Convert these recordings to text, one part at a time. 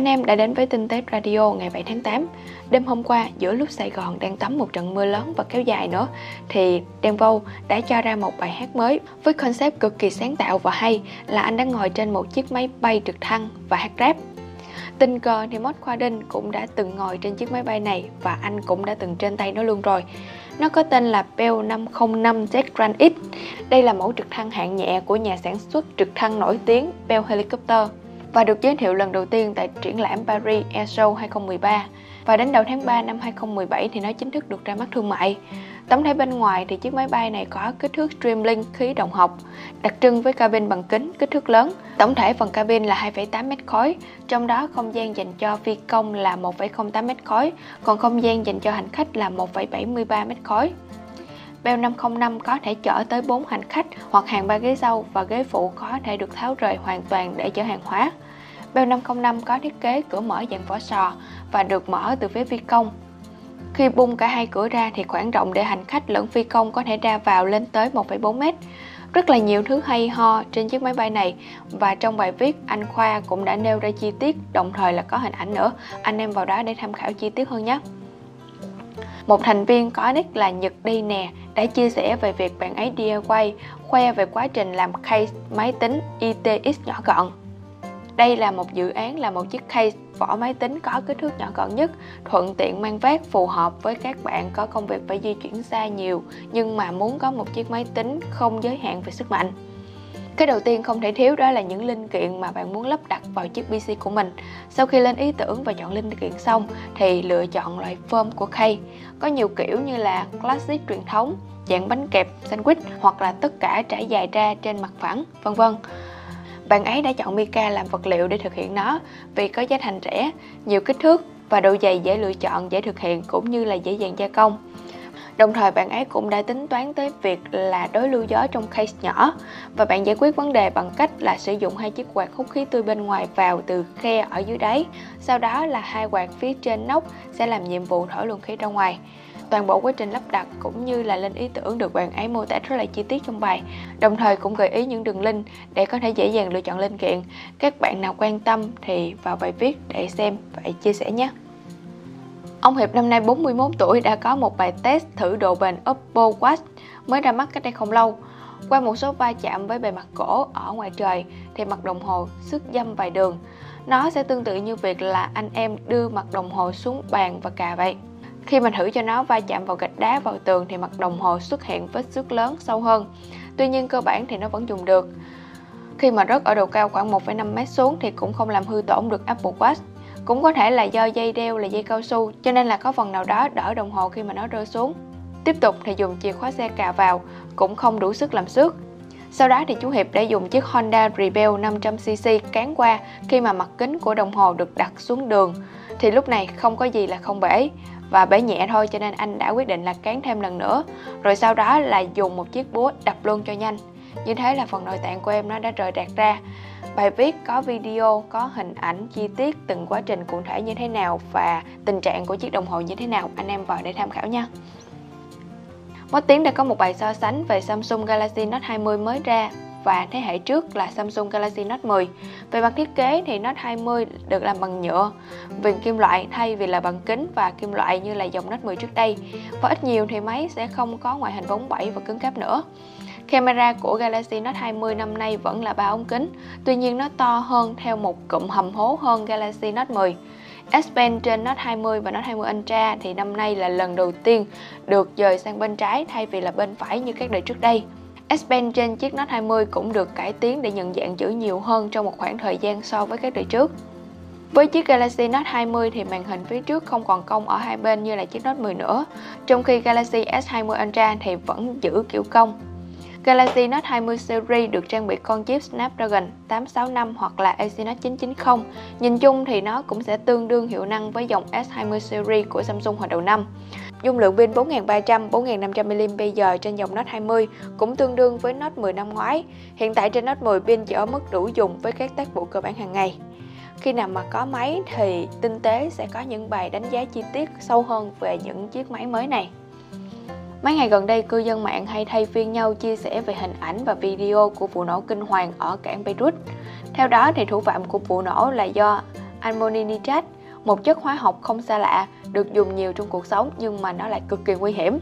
anh em đã đến với tin tết Radio ngày 7 tháng 8. Đêm hôm qua, giữa lúc Sài Gòn đang tắm một trận mưa lớn và kéo dài nữa, thì Đen Vâu đã cho ra một bài hát mới với concept cực kỳ sáng tạo và hay là anh đang ngồi trên một chiếc máy bay trực thăng và hát rap. Tình cờ thì Mod Khoa Đinh cũng đã từng ngồi trên chiếc máy bay này và anh cũng đã từng trên tay nó luôn rồi. Nó có tên là Bell 505 Z Grand X. Đây là mẫu trực thăng hạng nhẹ của nhà sản xuất trực thăng nổi tiếng Bell Helicopter và được giới thiệu lần đầu tiên tại triển lãm Paris Air Show 2013. Và đến đầu tháng 3 năm 2017 thì nó chính thức được ra mắt thương mại. Tổng thể bên ngoài thì chiếc máy bay này có kích thước Streamlink khí động học, đặc trưng với cabin bằng kính kích thước lớn. Tổng thể phần cabin là 2,8 mét khối, trong đó không gian dành cho phi công là 1,08 mét khối, còn không gian dành cho hành khách là 1,73 mét khối. Bell 505 có thể chở tới 4 hành khách hoặc hàng ba ghế sau và ghế phụ có thể được tháo rời hoàn toàn để chở hàng hóa. Bell 505 có thiết kế cửa mở dạng vỏ sò và được mở từ phía phi công. Khi bung cả hai cửa ra thì khoảng rộng để hành khách lẫn phi công có thể ra vào lên tới 1,4 mét. Rất là nhiều thứ hay ho trên chiếc máy bay này và trong bài viết anh Khoa cũng đã nêu ra chi tiết đồng thời là có hình ảnh nữa. Anh em vào đó để tham khảo chi tiết hơn nhé. Một thành viên có nick là Nhật Đi nè đã chia sẻ về việc bạn ấy DIY khoe về quá trình làm case máy tính ITX nhỏ gọn. Đây là một dự án là một chiếc case vỏ máy tính có kích thước nhỏ gọn nhất, thuận tiện mang vác phù hợp với các bạn có công việc phải di chuyển xa nhiều nhưng mà muốn có một chiếc máy tính không giới hạn về sức mạnh. Cái đầu tiên không thể thiếu đó là những linh kiện mà bạn muốn lắp đặt vào chiếc PC của mình. Sau khi lên ý tưởng và chọn linh kiện xong thì lựa chọn loại form của khay. Có nhiều kiểu như là classic truyền thống, dạng bánh kẹp, sandwich hoặc là tất cả trải dài ra trên mặt phẳng, vân vân. Bạn ấy đã chọn mica làm vật liệu để thực hiện nó vì có giá thành rẻ, nhiều kích thước và độ dày dễ lựa chọn, dễ thực hiện cũng như là dễ dàng gia công. Đồng thời bạn ấy cũng đã tính toán tới việc là đối lưu gió trong case nhỏ và bạn giải quyết vấn đề bằng cách là sử dụng hai chiếc quạt hút khí tươi bên ngoài vào từ khe ở dưới đáy. Sau đó là hai quạt phía trên nóc sẽ làm nhiệm vụ thổi luồng khí ra ngoài. Toàn bộ quá trình lắp đặt cũng như là lên ý tưởng được bạn ấy mô tả rất là chi tiết trong bài, đồng thời cũng gợi ý những đường link để có thể dễ dàng lựa chọn linh kiện. Các bạn nào quan tâm thì vào bài viết để xem và chia sẻ nhé. Ông Hiệp năm nay 41 tuổi đã có một bài test thử độ bền Oppo Watch mới ra mắt cách đây không lâu. Qua một số va chạm với bề mặt gỗ ở ngoài trời thì mặt đồng hồ sức dâm vài đường. Nó sẽ tương tự như việc là anh em đưa mặt đồng hồ xuống bàn và cà vậy. Khi mình thử cho nó va chạm vào gạch đá vào tường thì mặt đồng hồ xuất hiện vết xước lớn sâu hơn. Tuy nhiên cơ bản thì nó vẫn dùng được. Khi mà rớt ở độ cao khoảng 1,5 mét xuống thì cũng không làm hư tổn được Apple Watch. Cũng có thể là do dây đeo là dây cao su, cho nên là có phần nào đó đỡ đồng hồ khi mà nó rơi xuống. Tiếp tục thì dùng chìa khóa xe cà vào, cũng không đủ sức làm xước. Sau đó thì chú Hiệp đã dùng chiếc Honda Rebel 500cc cán qua khi mà mặt kính của đồng hồ được đặt xuống đường. Thì lúc này không có gì là không bể, và bể nhẹ thôi, cho nên anh đã quyết định là cán thêm lần nữa. Rồi sau đó là dùng một chiếc búa đập luôn cho nhanh. Như thế là phần nội tạng của em nó đã rời rạc ra. Bài viết có video, có hình ảnh chi tiết từng quá trình cụ thể như thế nào và tình trạng của chiếc đồng hồ như thế nào, anh em vào để tham khảo nha. Mất tiếng đã có một bài so sánh về Samsung Galaxy Note 20 mới ra và thế hệ trước là Samsung Galaxy Note 10. Về mặt thiết kế thì Note 20 được làm bằng nhựa, viền kim loại thay vì là bằng kính và kim loại như là dòng Note 10 trước đây. Và ít nhiều thì máy sẽ không có ngoại hình bóng bẩy và cứng cáp nữa. Camera của Galaxy Note 20 năm nay vẫn là ba ống kính, tuy nhiên nó to hơn theo một cụm hầm hố hơn Galaxy Note 10. S Pen trên Note 20 và Note 20 Ultra thì năm nay là lần đầu tiên được dời sang bên trái thay vì là bên phải như các đời trước đây. S Pen trên chiếc Note 20 cũng được cải tiến để nhận dạng chữ nhiều hơn trong một khoảng thời gian so với các đời trước. Với chiếc Galaxy Note 20 thì màn hình phía trước không còn cong ở hai bên như là chiếc Note 10 nữa, trong khi Galaxy S20 Ultra thì vẫn giữ kiểu cong. Galaxy Note 20 series được trang bị con chip Snapdragon 865 hoặc là Exynos 990. Nhìn chung thì nó cũng sẽ tương đương hiệu năng với dòng S20 series của Samsung hồi đầu năm. Dung lượng pin 4300 4500 mAh trên dòng Note 20 cũng tương đương với Note 10 năm ngoái. Hiện tại trên Note 10 pin chỉ ở mức đủ dùng với các tác vụ cơ bản hàng ngày. Khi nào mà có máy thì tinh tế sẽ có những bài đánh giá chi tiết sâu hơn về những chiếc máy mới này. Mấy ngày gần đây, cư dân mạng hay thay phiên nhau chia sẻ về hình ảnh và video của vụ nổ kinh hoàng ở cảng Beirut. Theo đó, thì thủ phạm của vụ nổ là do ammoni nitrat, một chất hóa học không xa lạ, được dùng nhiều trong cuộc sống nhưng mà nó lại cực kỳ nguy hiểm.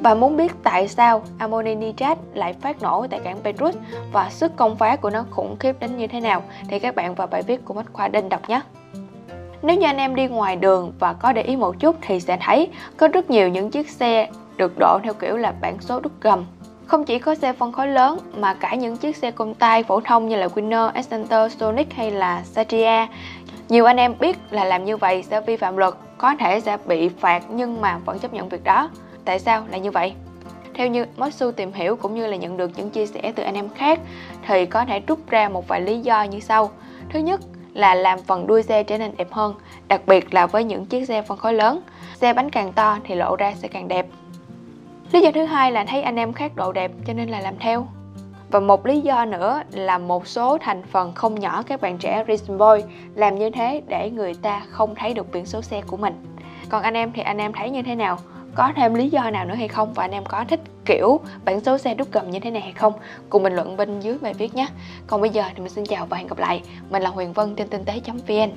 Và muốn biết tại sao ammoni nitrat lại phát nổ tại cảng Beirut và sức công phá của nó khủng khiếp đến như thế nào thì các bạn vào bài viết của Bách Khoa Đinh đọc nhé. Nếu như anh em đi ngoài đường và có để ý một chút thì sẽ thấy có rất nhiều những chiếc xe được độ theo kiểu là bản số đúc gầm. Không chỉ có xe phân khối lớn mà cả những chiếc xe công tay phổ thông như là Winner, Accenter, Sonic hay là Satria. Nhiều anh em biết là làm như vậy sẽ vi phạm luật, có thể sẽ bị phạt nhưng mà vẫn chấp nhận việc đó. Tại sao lại như vậy? Theo như Motsu tìm hiểu cũng như là nhận được những chia sẻ từ anh em khác thì có thể rút ra một vài lý do như sau. Thứ nhất là làm phần đuôi xe trở nên đẹp hơn, đặc biệt là với những chiếc xe phân khối lớn. Xe bánh càng to thì lộ ra sẽ càng đẹp. Lý do thứ hai là thấy anh em khác độ đẹp, cho nên là làm theo. Và một lý do nữa là một số thành phần không nhỏ các bạn trẻ Reason Boy làm như thế để người ta không thấy được biển số xe của mình. Còn anh em thì anh em thấy như thế nào? có thêm lý do nào nữa hay không và anh em có thích kiểu bản số xe đúc cầm như thế này hay không cùng bình luận bên dưới bài viết nhé còn bây giờ thì mình xin chào và hẹn gặp lại mình là huyền vân trên tinh tế vn